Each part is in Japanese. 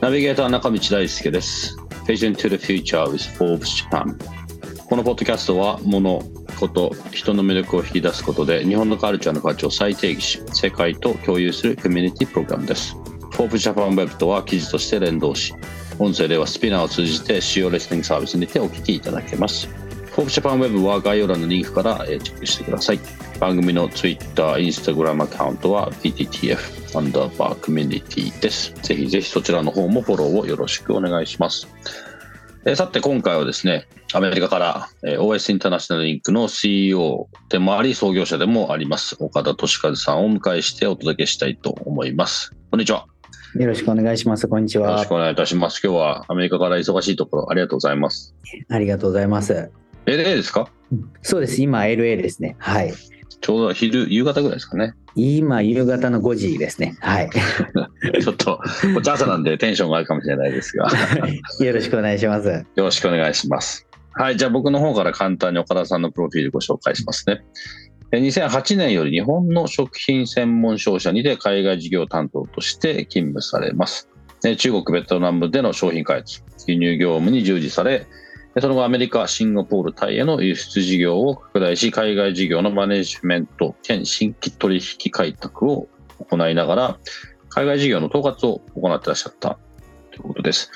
ナビゲーター中道大輔です。Vision to the Future with Forbes Japan このポッドキャストは物、こと、人の魅力を引き出すことで日本のカルチャーの価値を再定義し世界と共有するコミュニティプログラムです。Forbes Japan Web とは記事として連動し音声ではスピナーを通じて主要リスニングサービスにてお聞きいただけます。Forbes Japan Web は概要欄のリンクからチェックしてください。番組の Twitter、Instagram アカウントは PTTF アンダーバーコミュニティです。ぜひぜひそちらの方もフォローをよろしくお願いします。えー、さて今回はですね、アメリカから、えー、OS インターナショナルリンクの CEO でもあり創業者でもあります、岡田敏和さんをお迎えしてお届けしたいと思います。こんにちは。よろしくお願いします。こんにちは。よろしくお願いいたします。今日はアメリカから忙しいところありがとうございます。ありがとうございます。LA ですか？そうです。今 LA ですね。はい。ちょうど昼、夕方ぐらいですかね。今、夕方の5時ですね。はい。ちょっと、こっち朝なんでテンションがあるかもしれないですが。よろしくお願いします。よろしくお願いします。はい、じゃあ僕の方から簡単に岡田さんのプロフィールご紹介しますね。2008年より日本の食品専門商社にて海外事業担当として勤務されます。中国、ベトナムでの商品開発、輸入業務に従事され、その後アメリカ、シンガポール、タイへの輸出事業を拡大し、海外事業のマネジメント兼新規取引開拓を行いながら、海外事業の統括を行ってらっしゃったということです。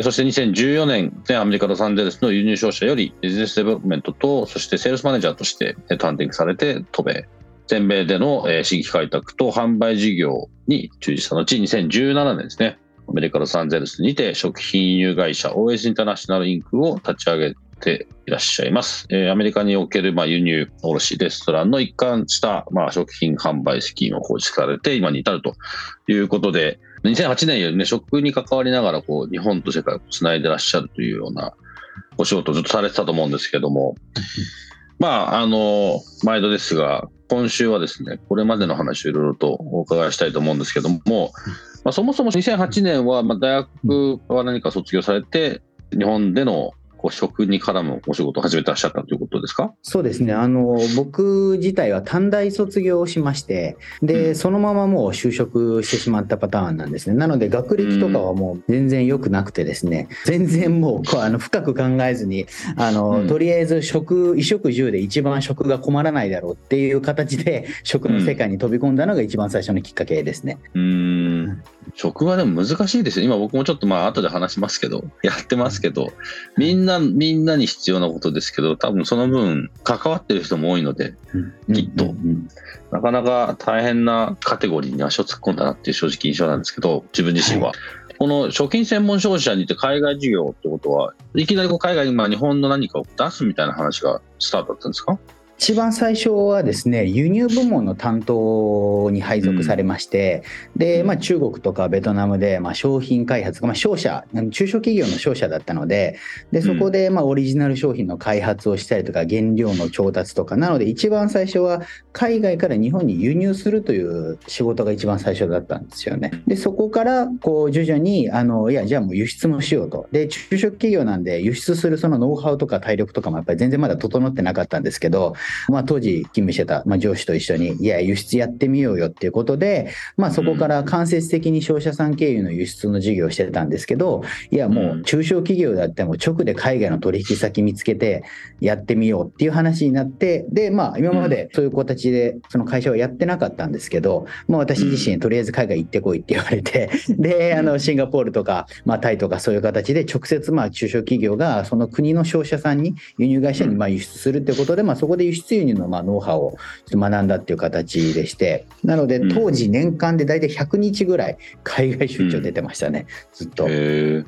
そして2014年、現アメリカ・ロサンゼルスの輸入商社よりビジネスデベロップメントと、そしてセールスマネージャーとして担当されて渡米。全米での新規開拓と販売事業に従事した後、2017年ですね、アメリカ・ロサンゼルスにて食品輸入会社 OS インターナショナルインクを立ち上げていらっしゃいます。えー、アメリカにおける、まあ、輸入卸レストランの一貫した、まあ、食品販売資金を構築されて今に至るということで、2008年よりね、食に関わりながらこう日本と世界をつないでらっしゃるというようなお仕事をずっとされてたと思うんですけども、まあ、あの、毎度ですが、今週はですね、これまでの話をいろいろとお伺いしたいと思うんですけども、まあ、そもそも2008年は、まあ、大学は何か卒業されて、日本でのこう食に絡むお仕事を始めてらっしゃったということですか？そうですね。あの僕自体は短大卒業をしましてで、うん、そのままもう就職してしまったパターンなんですね。なので学歴とかはもう全然良くなくてですね、うん、全然もうあの深く考えずにあの、うん、とりあえず食衣食住で一番食が困らないだろうっていう形で食の世界に飛び込んだのが一番最初のきっかけですね。うん食はでも難しいですよ。今僕もちょっとまあ後で話しますけどやってますけどみんなみんなに必要なことですけど多分その分関わってる人も多いので、きっと、なかなか大変なカテゴリーに足を突っ込んだなっていう正直印象なんですけど自分自身は。はい。この食品専門商社にて海外事業ってことはいきなりこう海外にまあ日本の何かを出すみたいな話がスタートだったんですか？一番最初はですね輸入部門の担当に配属されまして、うん、で、まあ、中国とかベトナムで、まあ、商品開発、まあ、商社中小企業の商社だったのででそこで、まあ、オリジナル商品の開発をしたりとか原料の調達とか。なので一番最初は海外から日本に輸入するという仕事が一番最初だったんですよね。でそこからこう徐々にあのいやじゃあもう輸出もしようと。で中小企業なんで輸出するそのノウハウとか体力とかもやっぱり全然まだ整ってなかったんですけどまあ、当時勤務してた、まあ、上司と一緒に、いや、輸出やってみようよっていうことで、まあ、そこから間接的に商社さん経由の輸出の事業をしてたんですけど、いや、もう中小企業だっても直で海外の取引先見つけてやってみようっていう話になって、で、まあ、今までそういう形でその会社はやってなかったんですけど、まあ、私自身とりあえず海外行ってこいって言われて、で、あの、シンガポールとか、まあ、タイとかそういう形で直接、まあ、中小企業がその国の商社さんに輸入会社にまあ輸出するってことで、まあ、そこで輸出輸入のまあノウハウをちょっと学んだっていう形でしてなので当時年間で大体100日ぐらい海外出張出てましたね、ずっと。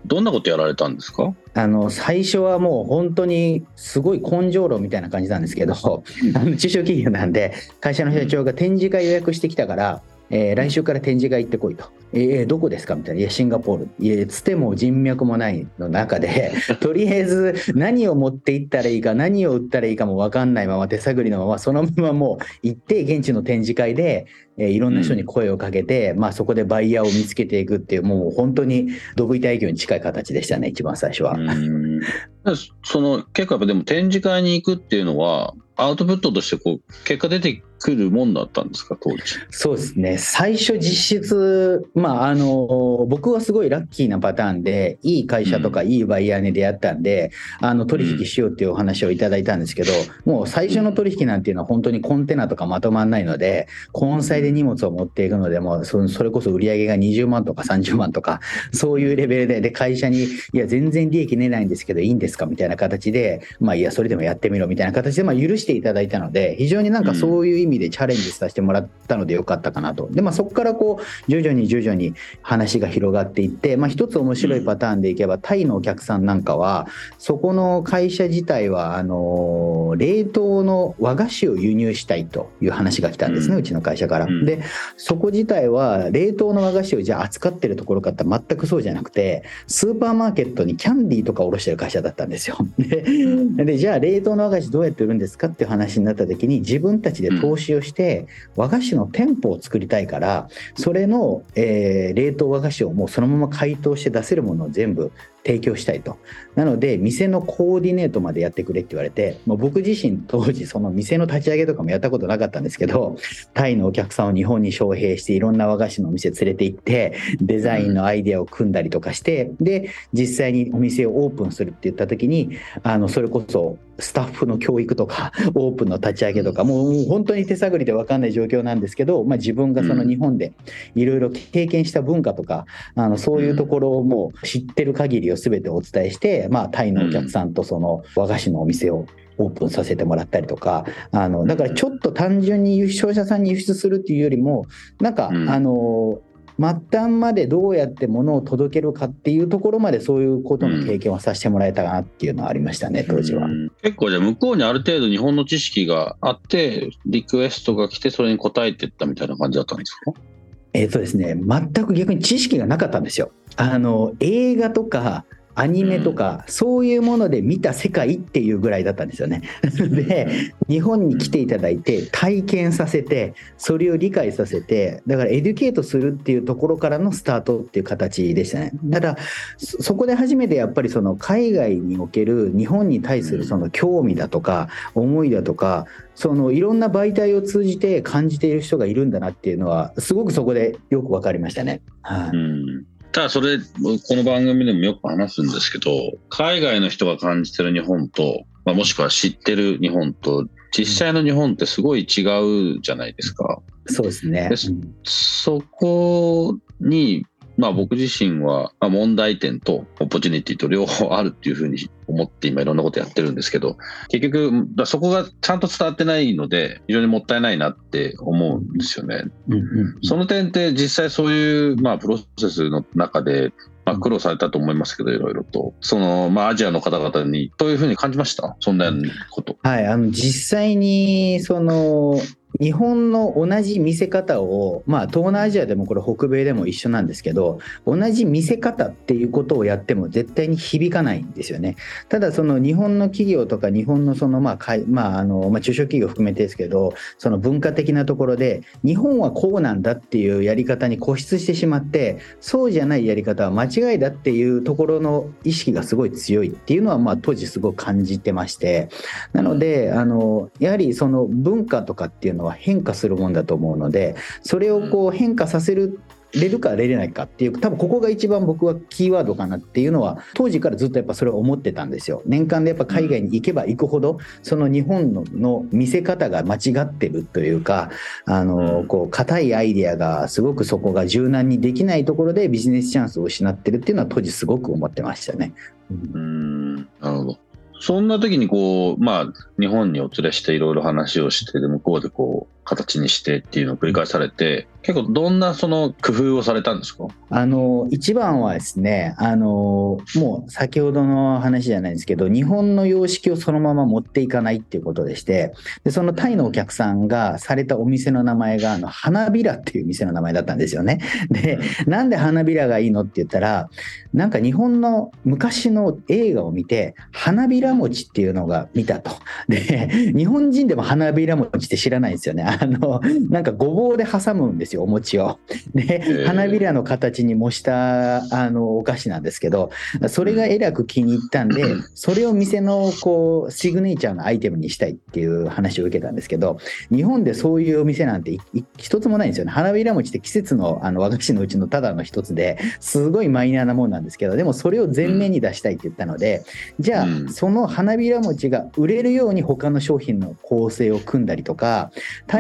どんなことやられたんですか？あの最初はもう本当にすごい根性論みたいな感じなんですけどあの中小企業なんで会社の社長が展示会予約してきたから、えー来週から展示会行ってこいと。えーどこですかみたいな。いや、シンガポール。いや、つても人脈もないの中で、とりあえず何を持って行ったらいいか、何を売ったらいいかも分かんないまま、手探りのまま、そのままもう行って、現地の展示会で、えーいろんな人に声をかけて、まあそこでバイヤーを見つけていくっていう、もう本当にドブ板営業に近い形でしたね、一番最初は。うんその結構やっぱでも展示会に行くっていうのはアウトプットとしてこう結果出てくるもんだったんですか当時？そうですね。最初実質まああの僕はすごいラッキーなパターンでいい会社とかいいバイヤーに出会ったんで、あの取引しようっていうお話をいただいたんですけどもう最初の取引なんていうのは本当にコンテナとかまとまんないので根菜で荷物を持っていくのでもうそそれこそ売り上げが20万とか30万とかそういうレベルでで会社にいや全然利益出ないんですけどいいんですか？みたいな形でまあいやそれでもやってみろみたいな形でまあ許していただいたので非常になんかそういう意味でチャレンジさせてもらったのでよかったかなと。でまあそこからこう徐々に徐々に話が広がっていってまあ一つ面白いパターンでいけばタイのお客さんなんかはそこの会社自体はあの冷凍の和菓子を輸入したいという話が来たんですね、ううんちの会社から。うん。でそこ自体は冷凍の和菓子をじゃあ扱ってるところかって全くそうじゃなくてスーパーマーケットにキャンディーとか卸してる会社だったんですよ。ででじゃあ冷凍の和菓子どうやって売るんですかっていう話になった時に自分たちで投資をして和菓子の店舗を作りたいからそれの、えー冷凍和菓子をもうそのまま解凍して出せるものを全部提供したいと。なので店のコーディネートまでやってくれって言われて、もう僕自身当時その店の立ち上げとかもやったことなかったんですけど、タイのお客さんを日本に招聘していろんな和菓子のお店連れて行って、デザインのアイデアを組んだりとかして、で、実際にお店をオープンするって言った時に、あの、それこそスタッフの教育とか、オープンの立ち上げとか、もう本当に手探りで分かんない状況なんですけど、まあ自分がその日本でいろいろ経験した文化とか、あのそういうところをもう知ってる限りを全てお伝えして、まあ、タイのお客さんとその和菓子のお店をオープンさせてもらったりとかあのだからちょっと単純に輸商社さんに輸出するっていうよりもなんか、うん。あの末端までどうやって物を届けるかっていうところまでそういうことの経験はさせてもらえたかなっていうのはありましたね当時は。うん結構じゃあ向こうにある程度日本の知識があってリクエストが来てそれに応えていったみたいな感じだったんですか？えっ、とですね、全く逆に知識がなかったんですよ。あの映画とかアニメとか、そういうもので見た世界っていうぐらいだったんですよね。で日本に来ていただいて体験させてそれを理解させてだからエデュケートするっていうところからのスタートっていう形でしたね。ただそそこで初めてやっぱりその海外における日本に対するその興味だとか思いだとかそのいろんな媒体を通じて感じている人がいるんだなっていうのはすごくそこでよく分かりましたね。はいうんただそれこの番組でもよく話すんですけど海外の人が感じてる日本と、まあ、もしくは知ってる日本と実際の日本ってすごい違うじゃないですか。そうですね。そこに、まあ、僕自身はまあ問題点とオポチュニティと両方あるっていうふうに思って今いろんなことやってるんですけど結局だそこがちゃんと伝わってないので非常にもったいないなって思うんですよね。うんうんその点って実際そういう、まあ、プロセスの中で、まあ、苦労されたと思いますけどいろいろとその、まあ、アジアの方々にどういうふうに感じました？そんなこと。はい、あの実際にその日本の同じ見せ方を、まあ、東南アジアでもこれ北米でも一緒なんですけど同じ見せ方っていうことをやっても絶対に響かないんですよね。ただその日本の企業とか日本のそのまあ、まああのまあ、中小企業含めてですけどその文化的なところで日本はこうなんだっていうやり方に固執してしまってそうじゃないやり方は間違いだっていうところの意識がすごい強いっていうのはまあ当時すごく感じてましてなのであのやはりその文化とかっていうのは変化するもんだと思うのでそれをこう変化させるれるかれれないかっていう多分ここが一番僕はキーワードかなっていうのは当時からずっとやっぱそれを思ってたんですよ年間でやっぱ海外に行けば行くほどその日本の見せ方が間違ってるというかあのこう硬いアイデアがすごくそこが柔軟にできないところでビジネスチャンスを失ってるっていうのは当時すごく思ってましたね。うんなるほど。そんな時にこう、まあ、日本にお連れしていろいろ話をして、向こうでこう、形にしてっていうのを繰り返されて、結構どんなその工夫をされたんですか？あの一番はですねあのもう先ほどの話じゃないんですけど日本の様式をそのまま持っていかないっていうことでしてでそのタイのお客さんがされたお店の名前があの花びらっていう店の名前だったんですよね。でなんで花びらがいいのって言ったらなんか日本の昔の映画を見て花びら餅っていうのが見たと。で日本人でも花びら餅って知らないんですよね。あのなんかごぼうで挟むんですよお餅を。で花びらの形に模したあのお菓子なんですけどそれがえらく気に入ったんで それを店のこうシグネチャーのアイテムにしたいっていう話を受けたんですけど日本でそういうお店なんて一つもないんですよね。花びら餅って季節のあの和菓子のうちのただの一つですごいマイナーなもんなんですけどでもそれを前面に出したいって言ったのでじゃあその花びら餅が売れるように他の商品の構成を組んだりとか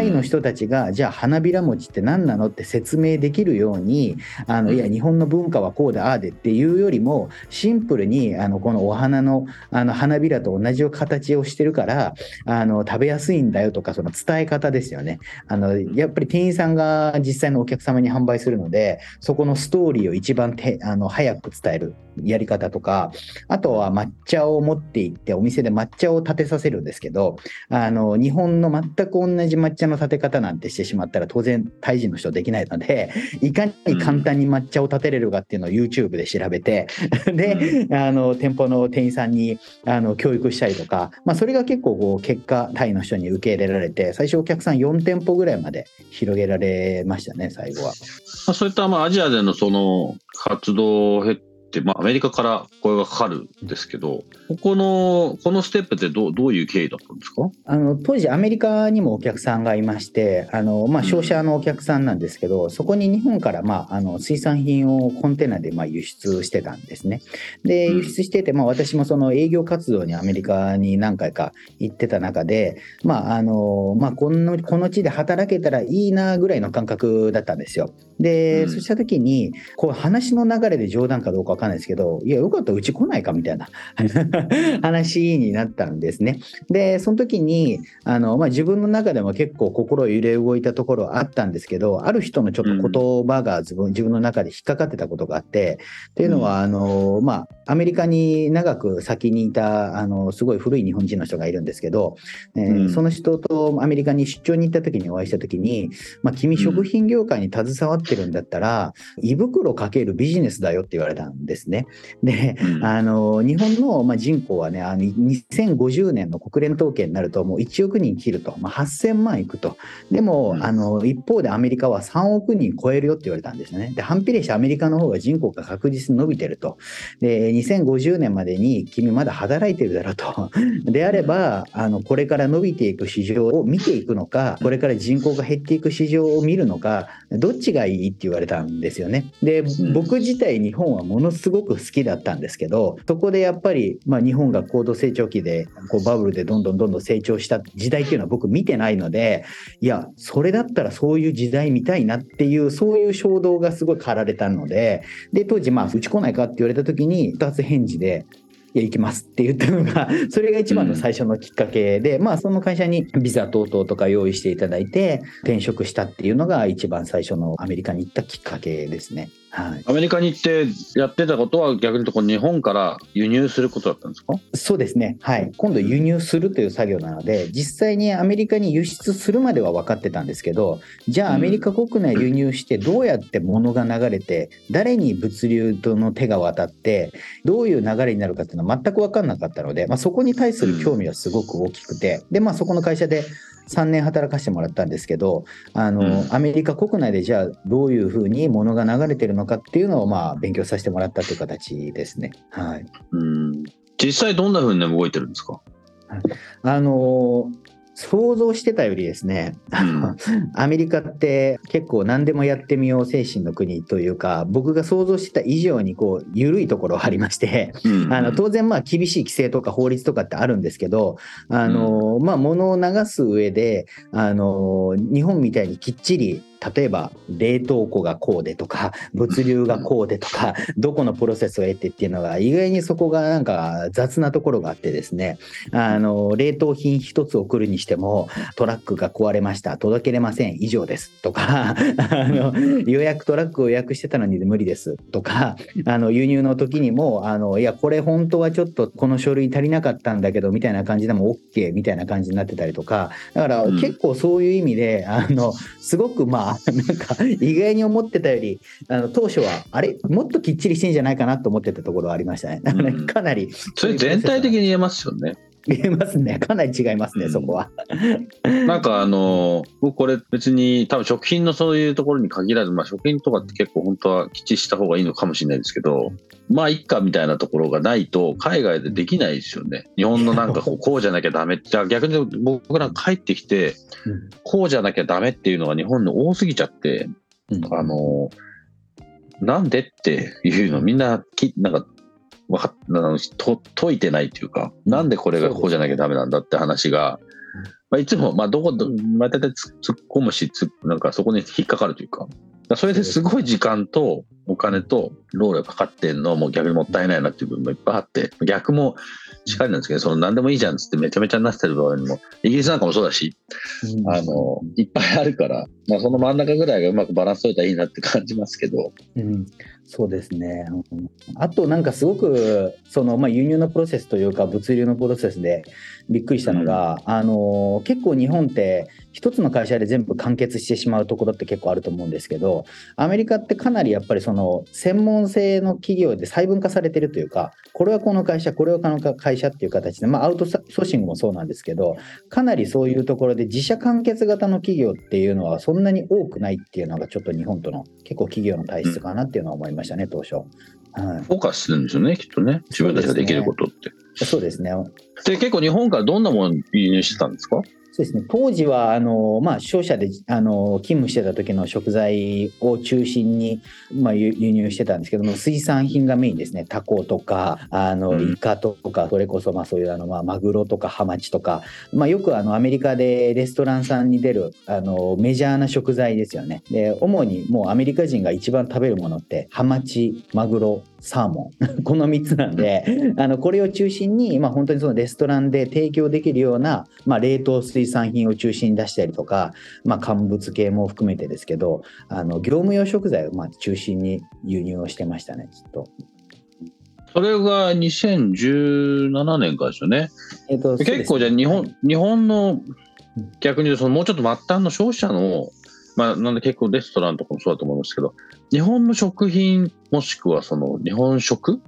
タイの人たちがじゃあ花びら餅って何なのって説明できるようにあのいや日本の文化はこうでああでっていうよりもシンプルにあのこのお花のあの花びらと同じ形をしてるからあの食べやすいんだよとかその伝え方ですよね。あのやっぱり店員さんが実際のお客様に販売するのでそこのストーリーを一番てあの早く伝えるやり方とかあとは抹茶を持って行ってお店で抹茶を立てさせるんですけどあの日本の全く同じ抹茶の立て方なんてしてしまったら当然タイ人の人できないので いかに簡単に抹茶を立てれるかっていうのを YouTube で調べて であの店舗の店員さんにあの教育したりとか、まあ、それが結構こう結果タイの人に受け入れられて最初お客さん4店舗ぐらいまで広げられましたね最後は。そういったまあアジアでのその活動を経て、まあ、アメリカから声がかかるんですけど、ここの、このステップってどうどういう経緯だったんですか？あの当時、アメリカにもお客さんがいまして、あのまあ、商社のお客さんなんですけど、うん、そこに日本から、まあ、あの水産品をコンテナでまあ輸出してたんですね。で、輸出してて、まあ、私もその営業活動にアメリカに何回か行ってた中で、まああのまあ、このこの地で働けたらいいなぐらいの感覚だったんですよ。で、うん、そうした時に、こう話の流れで冗談かどうかかんないですけど、いや、よかったらうち来ないかみたいな 話になったんですね。で、その時に、あの、まあ、自分の中でも結構心揺れ動いたところあったんですけど、ある人のちょっと言葉が自分,、自分の中で引っかかってたことがあって、っていうのは、あの、まあ、アメリカに長く先にいた、あの、すごい古い日本人の人がいるんですけど、えー、その人とアメリカに出張に行った時にお会いした時に、まあ、君食品業界に携わってるんだったら、胃袋かけるビジネスだよって言われたんですね。で、あの日本の、まあ、人口はねあの2050年の国連統計になるともう1億人切ると、まあ、8000万いくと。でも、あの一方でアメリカは3億人超えるよって言われたんですね。で反比例してアメリカの方が人口が確実に伸びてると。で2050年までに君まだ働いてるだろうと。であればあのこれから伸びていく市場を見ていくのかこれから人口が減っていく市場を見るのかどっちがいいって言われたんですよね。で僕自体日本はものすごく好ききだったんですけどそこでやっぱり、まあ、日本が高度成長期でこうバブルでどんどんどんどん成長した時代っていうのは僕見てないのでいやそれだったらそういう時代見たいなっていうそういう衝動がすごい駆られたのでで当時まあうち来ないかって言われた時に2つ返事でいや、行きますって言ったのが、それが一番の最初のきっかけで、うん、まあ、その会社にビザ等々とか用意していただいて、転職したっていうのが一番最初のアメリカに行ったきっかけですね。はい、アメリカに行ってやってたことは逆に言うと日本から輸入することだったんですか？そうですね、はい、今度輸入するという作業なので実際にアメリカに輸出するまでは分かってたんですけどじゃあアメリカ国内輸入してどうやって物が流れて誰に物流との手が渡ってどういう流れになるかっていうのは全く分かんなかったので、まあ、そこに対する興味はすごく大きくてで、まあ、そこの会社で3年働かせてもらったんですけどあの、うん、アメリカ国内でじゃあどういうふうに物が流れてるのかっていうのをまあ勉強させてもらったという形ですね。はい、うん。実際どんなふうに動いてるんですか？あの想像してたよりですね、アメリカって結構何でもやってみよう精神の国というか、僕が想像してた以上にこう緩いところありまして、あの当然まあ厳しい規制とか法律とかってあるんですけど、あのまあ物を流す上で、あの日本みたいにきっちり例えば冷凍庫がこうでとか物流がこうでとかどこのプロセスを得てっていうのが意外にそこがなんか雑なところがあってですね。あの冷凍品1つ送るにしてもトラックが壊れました届けれません以上ですとかあの予約トラックを予約してたのに無理ですとかあの輸入の時にもあのいやこれ本当はちょっとこの書類足りなかったんだけどみたいな感じでも OK みたいな感じになってたりとかだから結構そういう意味で、あのすごくまあ なんか意外に思ってたよりあの当初はあれ？もっときっちりしてんじゃないかなと思ってたところはありましたね。だかなりそれ全体的に言えますよね。言えますね。かなり違いますね、そこは。なんかあの、僕これ別に多分食品のそういうところに限らず、まあ食品とかって結構本当はきっちりした方がいいのかもしれないですけど、まあ一家みたいなところがないと海外でできないですよね。日本のなんかこうこうじゃなきゃダメ。じゃあ逆に僕ら帰ってきて、こうじゃなきゃダメっていうのが日本の多すぎちゃって、あの、なんでっていうのみんなきなんかわかと解いてないというか、なんでこれがこうじゃなきゃダメなんだって話が、まあ、いつも、まあ、どこ、まあ、大体突っ込むし、なんかそこに引っかかるというか、それですごい時間とお金と労力かかってんのも逆にもったいないなっていう部分もいっぱいあって、逆もしっかりなんですけど、その何でもいいじゃんっつってめちゃめちゃになってる場合にも、イギリスなんかもそうだし、あの、いっぱいあるから、まあ、その真ん中ぐらいがうまくバランス取れたらいいなって感じますけど。うん、そうですね。あとなんかすごく、その、まあ、輸入のプロセスというか、物流のプロセスでびっくりしたのが、うん、あの、結構日本って一つの会社で全部完結してしまうところって結構あると思うんですけど、アメリカってかなりやっぱりその、専門性の企業で細分化されてるというか、これはこの会社、これはこの会社っていう形で、まあ、アウトソーシングもそうなんですけど、かなりそういうところで自社完結型の企業っていうのはそんなに多くないっていうのが、ちょっと日本との結構企業の体質かなっていうのは思いましたね、当初。はい、フォーカスするんですよね、きっとね、自分たちができることって。そうですね。で、結構日本からどんなもの輸入してたんですか？そうですね、当時はあの、まあ、商社であの勤務してた時の食材を中心に、まあ、輸入してたんですけども水産品がメインですね。タコとかあのイカとか、それこそまあそういうあの、まあ、マグロとかハマチとか、まあ、よくあのアメリカでレストランさんに出るあのメジャーな食材ですよね。で主にもうアメリカ人が一番食べるものってハマチマグロサーモン この3つなんで あのこれを中心に、まあ、本当にそのレストランで提供できるような、まあ、冷凍水産品を中心に出したりとか、まあ、乾物系も含めてですけどあの業務用食材をまあ中心に輸入をしてましたねずっと。それが2017年からですよね。えーと、ね、結構じゃあ日本日本の逆に言うとそのもうちょっと末端の消費者のまあ、なんで結構レストランとかもそうだと思いますけど、日本の食品もしくはその日本食？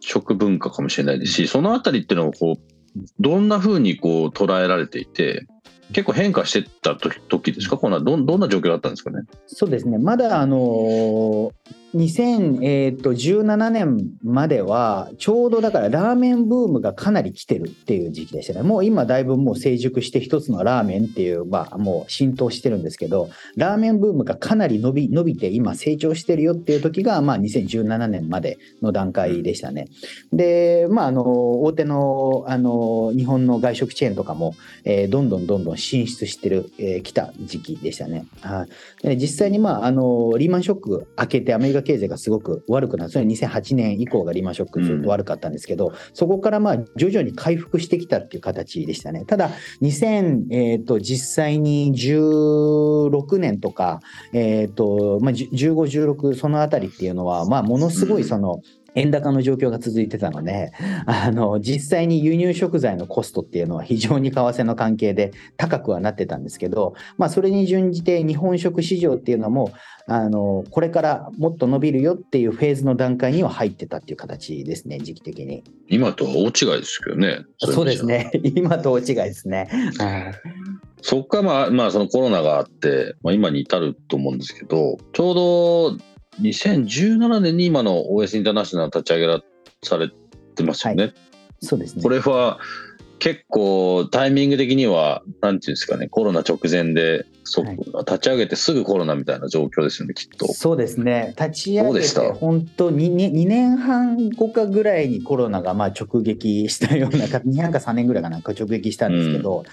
食文化かもしれないですし、そのあたりっていうのをこう、どんなふうにこう捉えられていて、結構変化してた時ですか？こんなどどんな状況だったんですかね？そうですね。まだあの2017年まではちょうどだからラーメンブームがかなり来てるっていう時期でしたね。もう今だいぶもう成熟して一つのラーメンっていう、まあ、もう浸透してるんですけどラーメンブームがかなり伸び伸びて今成長してるよっていう時が、まあ、2017年までの段階でしたね。でまああの大手のあの日本の外食チェーンとかも、え、どんどんどんどん進出してる、えー、来た時期でしたね、はい、実際にまああのリーマンショック明けてアメリカ経済がすごく悪くなる、それ2008年以降がリーマンショックずっと悪かったんですけど、うん、そこからまあ徐々に回復してきたっていう形でしたね。ただ、2000、えー、と実際に16年とか、えーとまあ、15、16、そのあたりっていうのは、まあ、ものすごいその、円高の状況が続いてたので、あの、実際に輸入食材のコストっていうのは非常に為替の関係で高くはなってたんですけど、まあ、それに準じて日本食市場っていうのも、あのこれからもっと伸びるよっていうフェーズの段階には入ってたっていう形ですね、時期的に。今とは大違いですけどね。そうですね、今と大違いですね。そっからまあ、まあ、そのコロナがあって、まあ、今に至ると思うんですけど、ちょうど2017年に今の OS インターナショナル立ち上げらされてますよね。はい、そうですね。これは結構タイミング的には、なんていうんですかね、コロナ直前で、そはい、立ち上げてすぐコロナみたいな状況ですよね、きっと。そうですね。立ち上げて、本当に 2, 2年半後かぐらいにコロナがまあ直撃したような、2年か3年ぐらいかなんか直撃したんですけど、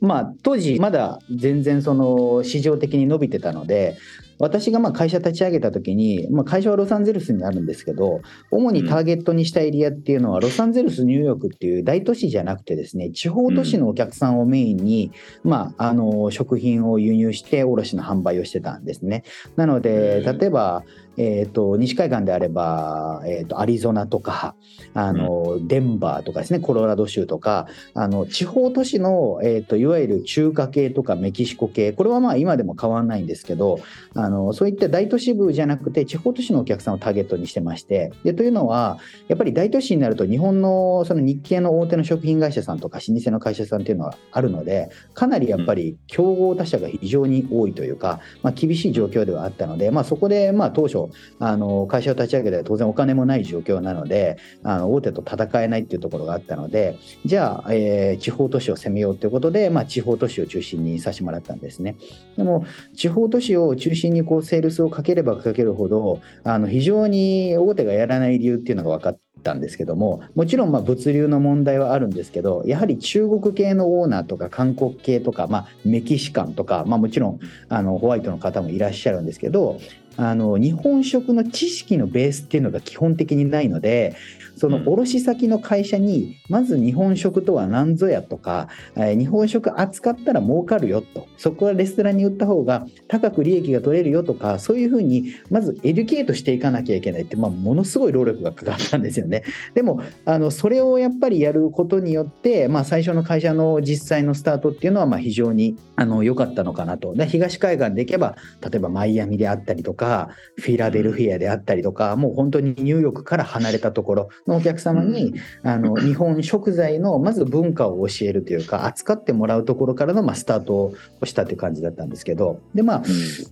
まあ、当時まだ全然その市場的に伸びてたので私がまあ会社立ち上げた時に、まあ、会社はロサンゼルスにあるんですけど主にターゲットにしたエリアっていうのは、ロサンゼルスニューヨークっていう大都市じゃなくてですね地方都市のお客さんをメインに、まあ、あの食品を輸入して卸の販売をしてたんですね。なので例えばえーと、西海岸であれば、えーと、アリゾナとかあの、うん、デンバーとかですねコロラド州とかあの地方都市の、えーと、いわゆる中華系とかメキシコ系これはまあ今でも変わらないんですけどあのそういった大都市部じゃなくて地方都市のお客さんをターゲットにしてましてでというのはやっぱり大都市になると日本のその日系の大手の食品会社さんとか老舗の会社さんっていうのはあるのでかなりやっぱり競合他社が非常に多いというか、まあ、厳しい状況ではあったので、まあ、そこでまあ当初あの会社を立ち上げて当然お金もない状況なのであの大手と戦えないっていうところがあったのでじゃあ、えー、地方都市を攻めようということで、まあ、地方都市を中心にさせてもらったんですね。でも地方都市を中心にこうセールスをかければかけるほどあの非常に大手がやらない理由っていうのが分かったんですけどももちろんま物流の問題はあるんですけどやはり中国系のオーナーとか韓国系とか、まあ、メキシカンとか、まあ、もちろんあのホワイトの方もいらっしゃるんですけどあの日本食の知識のベースっていうのが基本的にないのでその卸先の会社にまず日本食とは何ぞやとか、え日本食扱ったら儲かるよとそこはレストランに売った方が高く利益が取れるよとかそういうふうにまずエデュケートしていかなきゃいけないって、まあ、ものすごい労力がかかったんですよね。でもあのそれをやっぱりやることによって、まあ、最初の会社の実際のスタートっていうのはまあ非常にあの良かったのかなと。で東海岸でいけば例えばマイアミであったりとかフィラデルフィアであったりとかもう本当にニューヨークから離れたところのお客様に、あの日本食材のまず文化を教えるというか扱ってもらうところからのまあスタートをしたという感じだったんですけどでまあ、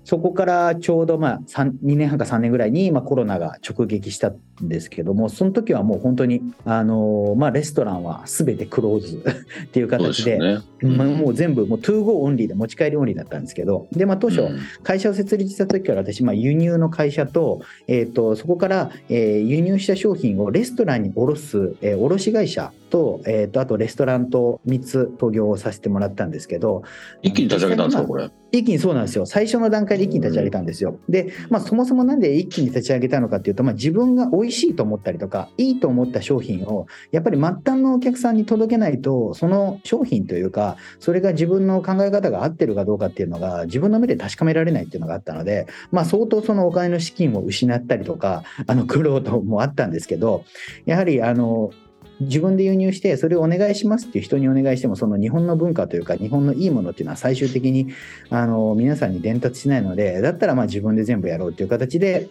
そこからちょうどまあ2年半か3年ぐらいにまあコロナが直撃したんですけどもその時はもう本当にあの、まあ、レストランは全てクローズ っていう形で、ね。うん、もう全部もう to go only で持ち帰りオンリーだったんですけどで、まあ、当初会社を設立した時から私、まあ、輸入の会社と,、えーと、そこから、えー、輸入した商品をレストランに卸す、えー、卸会社と,、えーと、あとレストランと3つ創業をさせてもらったんですけど一気に立ち上げたんですかこれ？一気にそうなんですよ。最初の段階で一気に立ち上げたんですよ。で、まあ、そもそもなんで一気に立ち上げたのかっていうと、まあ、自分が美味しいと思ったりとかいいと思った商品をやっぱり末端のお客さんに届けないとその商品というかそれが自分の考え方が合ってるかどうかっていうのが自分の目で確かめられないっていうのがあったので、まあ、相当そのお金の資金を失ったりとかあの苦労ともあったんですけどやはりあの自分で輸入してそれをお願いしますっていう人にお願いしてもその日本の文化というか日本のいいものっていうのは最終的にあの皆さんに伝達しないのでだったらまあ自分で全部やろうっていう形で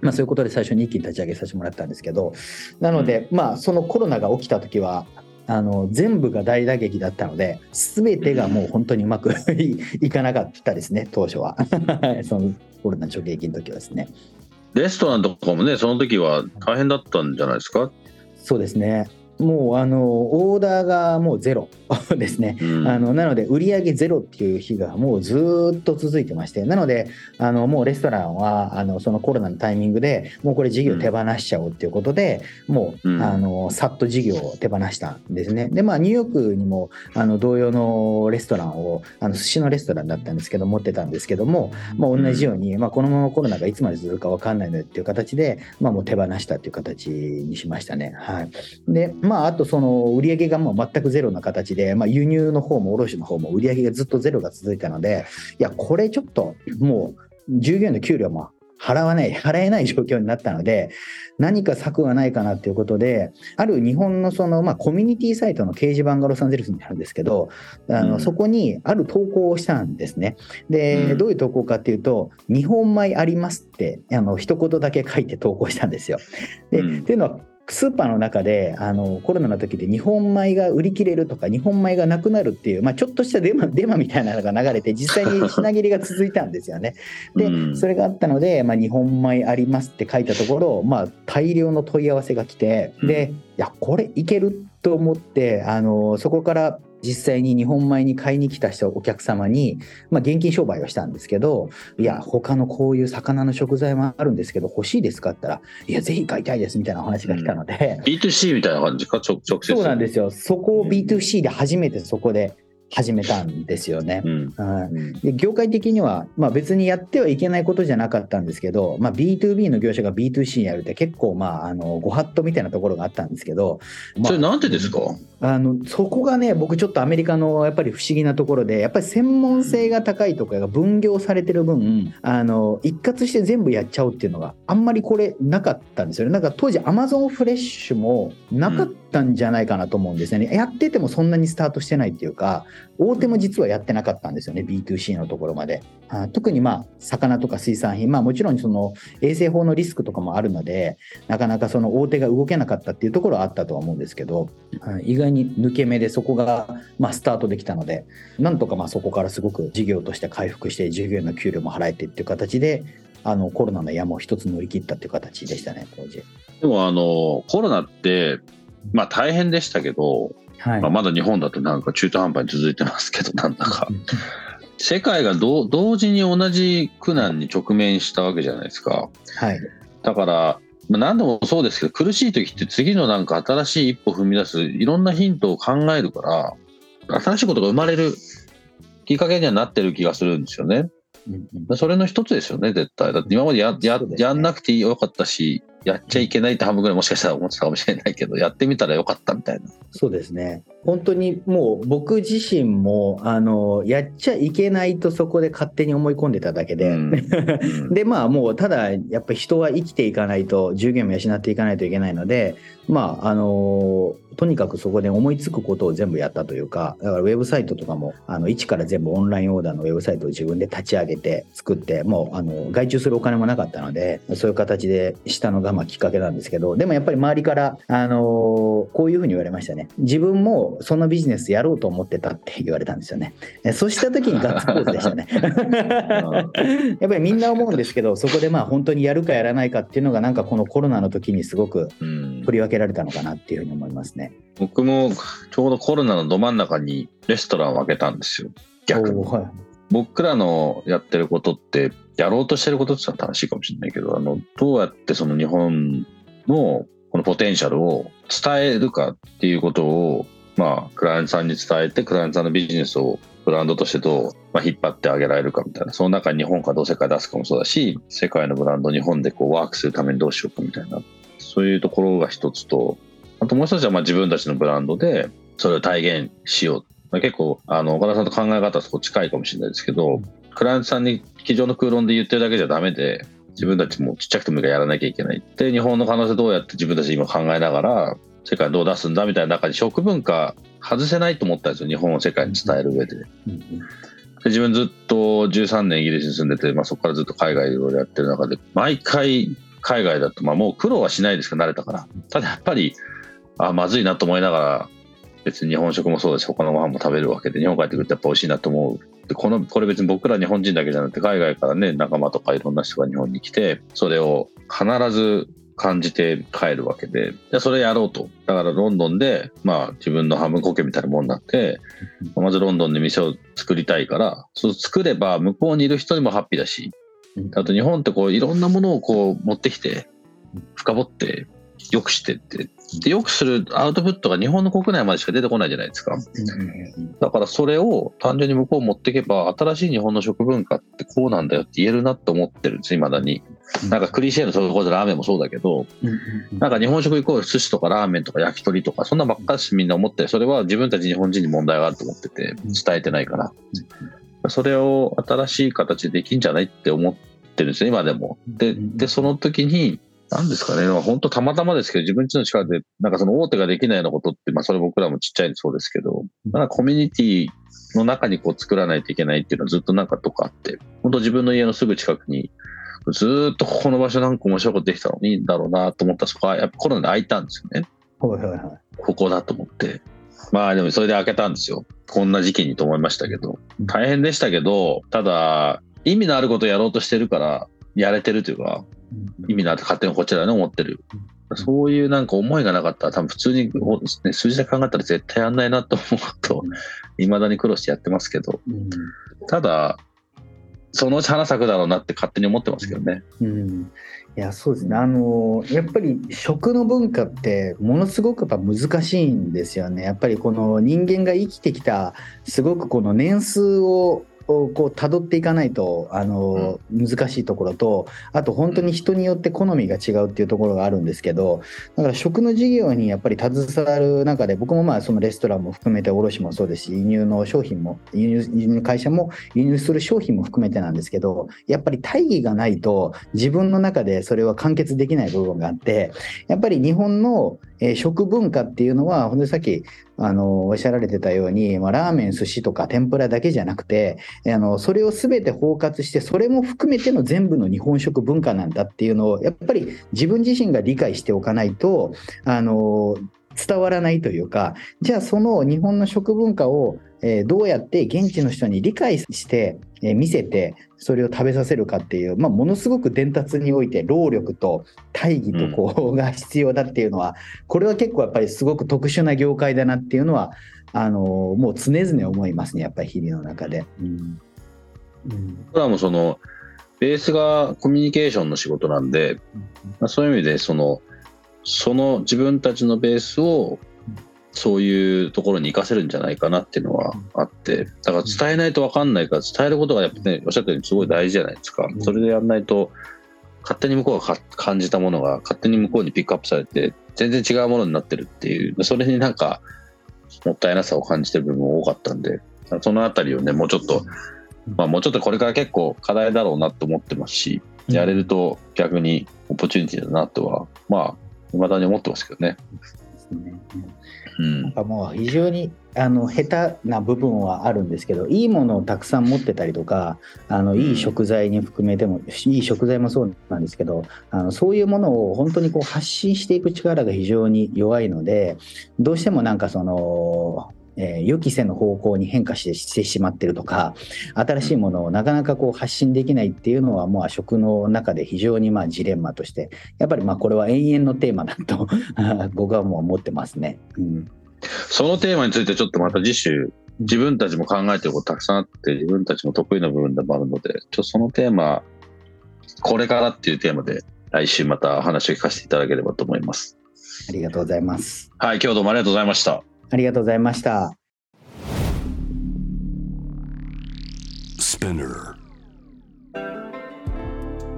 まあ、そういうことで最初に一気に立ち上げさせてもらったんですけどなので、まあそのコロナが起きた時はあの全部が大打撃だったので全てがもう本当にうまく いかなかったですね当初は。そのコロナ直撃の時はですね。レストランとかもねその時は大変だったんじゃないですか？そうですね。もうあのオーダーがもうゼロ ですね、うん、あのなので売り上げゼロっていう日がもうずっと続いてましてなのであのもうレストランはあのそのコロナのタイミングでもうこれ事業手放しちゃおうっていうことで、うん、もう、うん、あのさっと事業を手放したんですね。でまあニューヨークにもあの同様のレストランをあの寿司のレストランだったんですけど持ってたんですけども、まあ、同じように、まあ、このままコロナがいつまで続くか分かんないのでっていう形で、まあ、もう手放したっていう形にしましたね。はい。でまあ、あとその売り上げがもう全くゼロな形で、まあ、輸入の方も卸の方も売り上げがずっとゼロが続いたので、いや、これちょっともう従業員の給料も払わない、払えない状況になったので、何か策はないかなということで、ある日本のその、まあ、コミュニティサイトの掲示板がロサンゼルスにあるんですけど、あの、うん、そこにある投稿をしたんですね。で、うん、どういう投稿かっていうと、日本米ありますって、あの、一言だけ書いて投稿したんですよ。で、うん、っていうのは、スーパーの中であのコロナの時で日本米が売り切れるとか日本米がなくなるっていう、まあ、ちょっとしたデマデマみたいなのが流れて実際に 品切れが続いたんですよね。で、それがあったので、まあ、日本米ありますって書いたところ、まあ、大量の問い合わせが来てでいやこれいけると思ってあのそこから実際に日本米に買いに来た人お客様に、まあ、現金商売をしたんですけどいや他のこういう魚の食材もあるんですけど欲しいですかって言ったらいやぜひ買いたいですみたいな話が来たので、うん、B2C みたいな感じか？直接。そうなんですよ。そこを B2C で初めてそこで始めたんですよね。うん。で業界的には、まあ、別にやってはいけないことじゃなかったんですけど、まあ、B2B の業者が B2C にやるって結構、まあ、あのご法度みたいなところがあったんですけど、まあそれなんでですか？あのそこがね僕ちょっとアメリカのやっぱり不思議なところでやっぱり専門性が高いとかが分業されてる分あの一括して全部やっちゃうっていうのがあんまりこれなかったんですよね。なんか当時アマゾンフレッシュもなかったんたんじゃないかなと思うんですね、やっててもそんなにスタートしてないっていうか大手も実はやってなかったんですよね。B2C のところまで。あ特にまあ魚とか水産品まあもちろんその衛生法のリスクとかもあるのでなかなかその大手が動けなかったっていうところはあったとは思うんですけど、意外に抜け目でそこがまあスタートできたのでなんとかまあそこからすごく事業として回復して従業員の給料も払えてっていう形であのコロナの山を一つ乗り切ったっていう形でしたね当時。でもあのコロナってまあ大変でしたけど、はい。まあ、まだ日本だとなんか中途半端に続いてますけど なんだか。世界が同時に同じ苦難に直面したわけじゃないですか。はい。だから、まあ、何でもそうですけど苦しい時って次のなんか新しい一歩踏み出すいろんなヒントを考えるから新しいことが生まれるきっかけにはなってる気がするんですよね。うんうん。それの一つですよね、絶対。だって今までやややんなくてよかったし、やっちゃいけないって半分ぐらいもしかしたら思ってたかもしれないけど、やってみたらよかったみたいな。そうですね。本当にもう僕自身もあのやっちゃいけないとそこで勝手に思い込んでただけで、うん うんでまあもうただやっぱり人は生きていかないと従業員も養っていかないといけないのでまああのとにかくそこで思いつくことを全部やったというかだからウェブサイトとかもあの一から全部オンラインオーダーのウェブサイトを自分で立ち上げて作ってもうあの外注するお金もなかったのでそういう形でしたのがまあきっかけなんですけどでもやっぱり周りからあのこういうふうに言われましたね。自分もそのビジネスやろうと思ってたって言われたんですよね。えそうした時にガッツポーズでしたね。やっぱりみんな思うんですけどそこでまあ本当にやるかやらないかっていうのがなんかこのコロナの時にすごくうん。振り分けられたのかなっていうふうに思いますね。僕もちょうどコロナのど真ん中にレストランを開けたんですよ。逆に。はい。僕らのやってることってやろうとしてることって言ったら正しいかもしれないけどあのどうやってその日本のこのポテンシャルを伝えるかっていうことをまあクライアントさんに伝えてクライアントさんのビジネスをブランドとしてどう、まあ、引っ張ってあげられるかみたいなその中に日本かどう世界出すかもそうだし世界のブランドを日本でこうワークするためにどうしようかみたいなそういうところが一つとあともう一つはまあ自分たちのブランドでそれを体現しよう。まあ結構あの岡田さんと考え方はそこ近いかもしれないですけど、クライアントさんに机上の空論で言ってるだけじゃダメで自分たちもちっちゃくてもいいからやらなきゃいけないで日本の可能性どうやって自分たち今考えながら世界にどう出すんだみたいな中に食文化外せないと思ったんですよ日本を世界に伝える上で。自分ずっと13年イギリスに住んでて、まあ、そこからずっと海外でいろいろやってる中で毎回海外だと、まあ、もう苦労はしないですけど慣れたから。ただやっぱりあまずいなと思いながら別に日本食もそうだし他のご飯も食べるわけで日本帰ってくるとやっぱ美味しいなと思う。でこのこれ別に僕ら日本人だけじゃなくて海外からね仲間とかいろんな人が日本に来てそれを必ず感じて帰るわけででそれやろうと。だからロンドンで、まあ、自分の半分故郷みたいなもんになってまずロンドンで店を作りたいからそう作れば向こうにいる人にもハッピーだしあと日本ってこういろんなものをこう持ってきて深掘って良くしてってで良くするアウトプットが日本の国内までしか出てこないじゃないですか。だからそれを単純に向こう持っていけば新しい日本の食文化ってこうなんだよって言えるなって思ってるんです。いまだに。なんかクリシェのそれこそラーメンもそうだけどなんか日本食イコール寿司とかラーメンとか焼き鳥とかそんなばっかりしみんな思ってそれは自分たち日本人に問題があると思ってて伝えてないから。それを新しい形でできんじゃないって思ってるんですよ今でも。ででその時に何ですかね本当たまたまですけど自分ちの力でなんかその大手ができないようなことってまあそれ僕らもちっちゃいんでそうですけどなんかコミュニティの中にこう作らないといけないっていうのはずっとなんかとかあって本当自分の家のすぐ近くにずーっとここの場所なんか面白いことできたのにいいんだろうなと思ったらそこはやっぱコロナで開いたんですよね。はいはいはいここだと思って。まあでもそれで開けたんですよ。こんな時期にと思いましたけど。大変でしたけど、ただ意味のあることをやろうとしてるからやれてるというか、意味のある勝手にこちらに思ってる。そういうなんか思いがなかったら多分普通に、ね、数字で考えたら絶対やんないなと思うと、未だに苦労してやってますけど、うん。ただ、そのうち花咲くだろうなって勝手に思ってますけどね。うん。いやそうですね。あのやっぱり食の文化ってものすごくやっぱ難しいんですよね。やっぱりこの人間が生きてきたすごくこの年数ををこう辿っていかないとあの、難しいところとあと本当に人によって好みが違うっていうところがあるんですけどだから食の事業にやっぱり携わる中で僕もまあそのレストランも含めて卸もそうですし輸入の商品も輸入輸入会社も輸入する商品も含めてなんですけどやっぱり大義がないと自分の中でそれは完結できない部分があってやっぱり日本のえ食文化っていうのは、本当にさっきあのおっしゃられてたように、まあ、ラーメン、寿司とか天ぷらだけじゃなくて、あのそれをすべて包括して、それも含めての全部の日本食文化なんだっていうのを、やっぱり自分自身が理解しておかないと、あの伝わらないというか、じゃあその日本の食文化をえどうやって現地の人に理解して、見せてそれを食べさせるかっていう、まあ、ものすごく伝達において労力と大義とこうが必要だっていうのは、これは結構やっぱりすごく特殊な業界だなっていうのはあのもう常々思いますねやっぱり日々の中で。うん。うん、僕らもそのベースがコミュニケーションの仕事なんで、まあ、そういう意味でそのその自分たちのベースをそういうところに活かせるんじゃないかなっていうのはあって、だから伝えないと分かんないから、伝えることがやっぱね、おっしゃったようにすごい大事じゃないですか。それでやんないと、勝手に向こうが感じたものが勝手に向こうにピックアップされて、全然違うものになってるっていう、それになんか、もったいなさを感じてる部分も多かったんで、そのあたりをね、もうちょっと、まあもうちょっとこれから結構課題だろうなと思ってますし、やれると逆にオポチュニティだなとは、まあ、未だに思ってますけどね。うん、なんかもう非常にあの下手な部分はあるんですけどいいものをたくさん持ってたりとかあのいい食材に含めても、いい食材もそうなんですけどあのそういうものを本当にこう発信していく力が非常に弱いのでどうしてもなんかそのえー、予期せぬ方向に変化してしてしまってるとか新しいものをなかなかこう発信できないっていうのはもう食の中で非常にまあジレンマとしてやっぱりまあこれは永遠のテーマだと 僕はもう思ってますね、うん。そのテーマについてちょっとまた次週自分たちも考えてることたくさんあって自分たちも得意な部分でもあるのでちょそのテーマこれからっていうテーマで来週また話を聞かせていただければと思います。ありがとうございます。はい、今日どうもありがとうございました。ありがとうございました。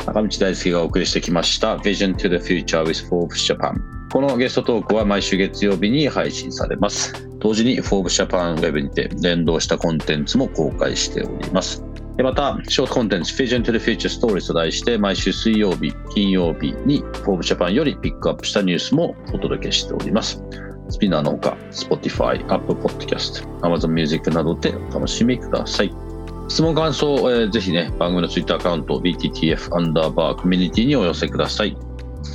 中道大輔がお送りしてきました Vision to the Future with Forbes Japan このゲストトークは毎週月曜日に配信されます同時に Forbes Japan ウェブにて連動したコンテンツも公開しておりますまた、ショートコンテンツ Vision to the Future Stories と題して毎週水曜日、金曜日に Forbes Japan よりピックアップしたニュースもお届けしております。スピナーのほか、Spotify、Apple Podcast、Amazon Music などでお楽しみください。質問、感想、えー、ぜひね、番組の Twitter アカウント、BTTF アンダーバーコミュニティにお寄せください。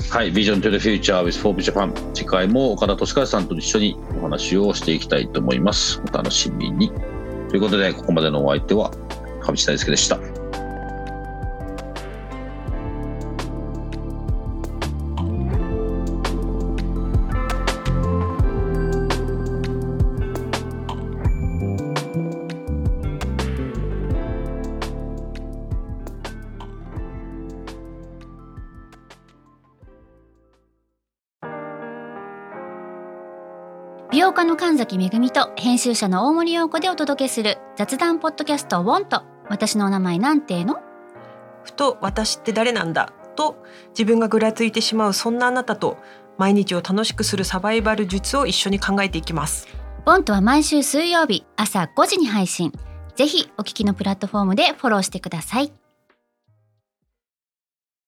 はい、Vision to the Future with Forbes Japan。次回も岡田敏和さんと一緒にお話をしていきたいと思います。お楽しみに。ということで、ここまでのお相手は、上地大輔でした。崎めぐみと編集者の大森洋子でお届けする雑談ポッドキャストウォンと私のお名前なんての？ふと私って誰なんだ？と自分がぐらついてしまうそんなあなたと毎日を楽しくするサバイバル術を一緒に考えていきます。ボントは毎週水曜日朝5時に配信。ぜひお聞きのプラットフォームでフォローしてください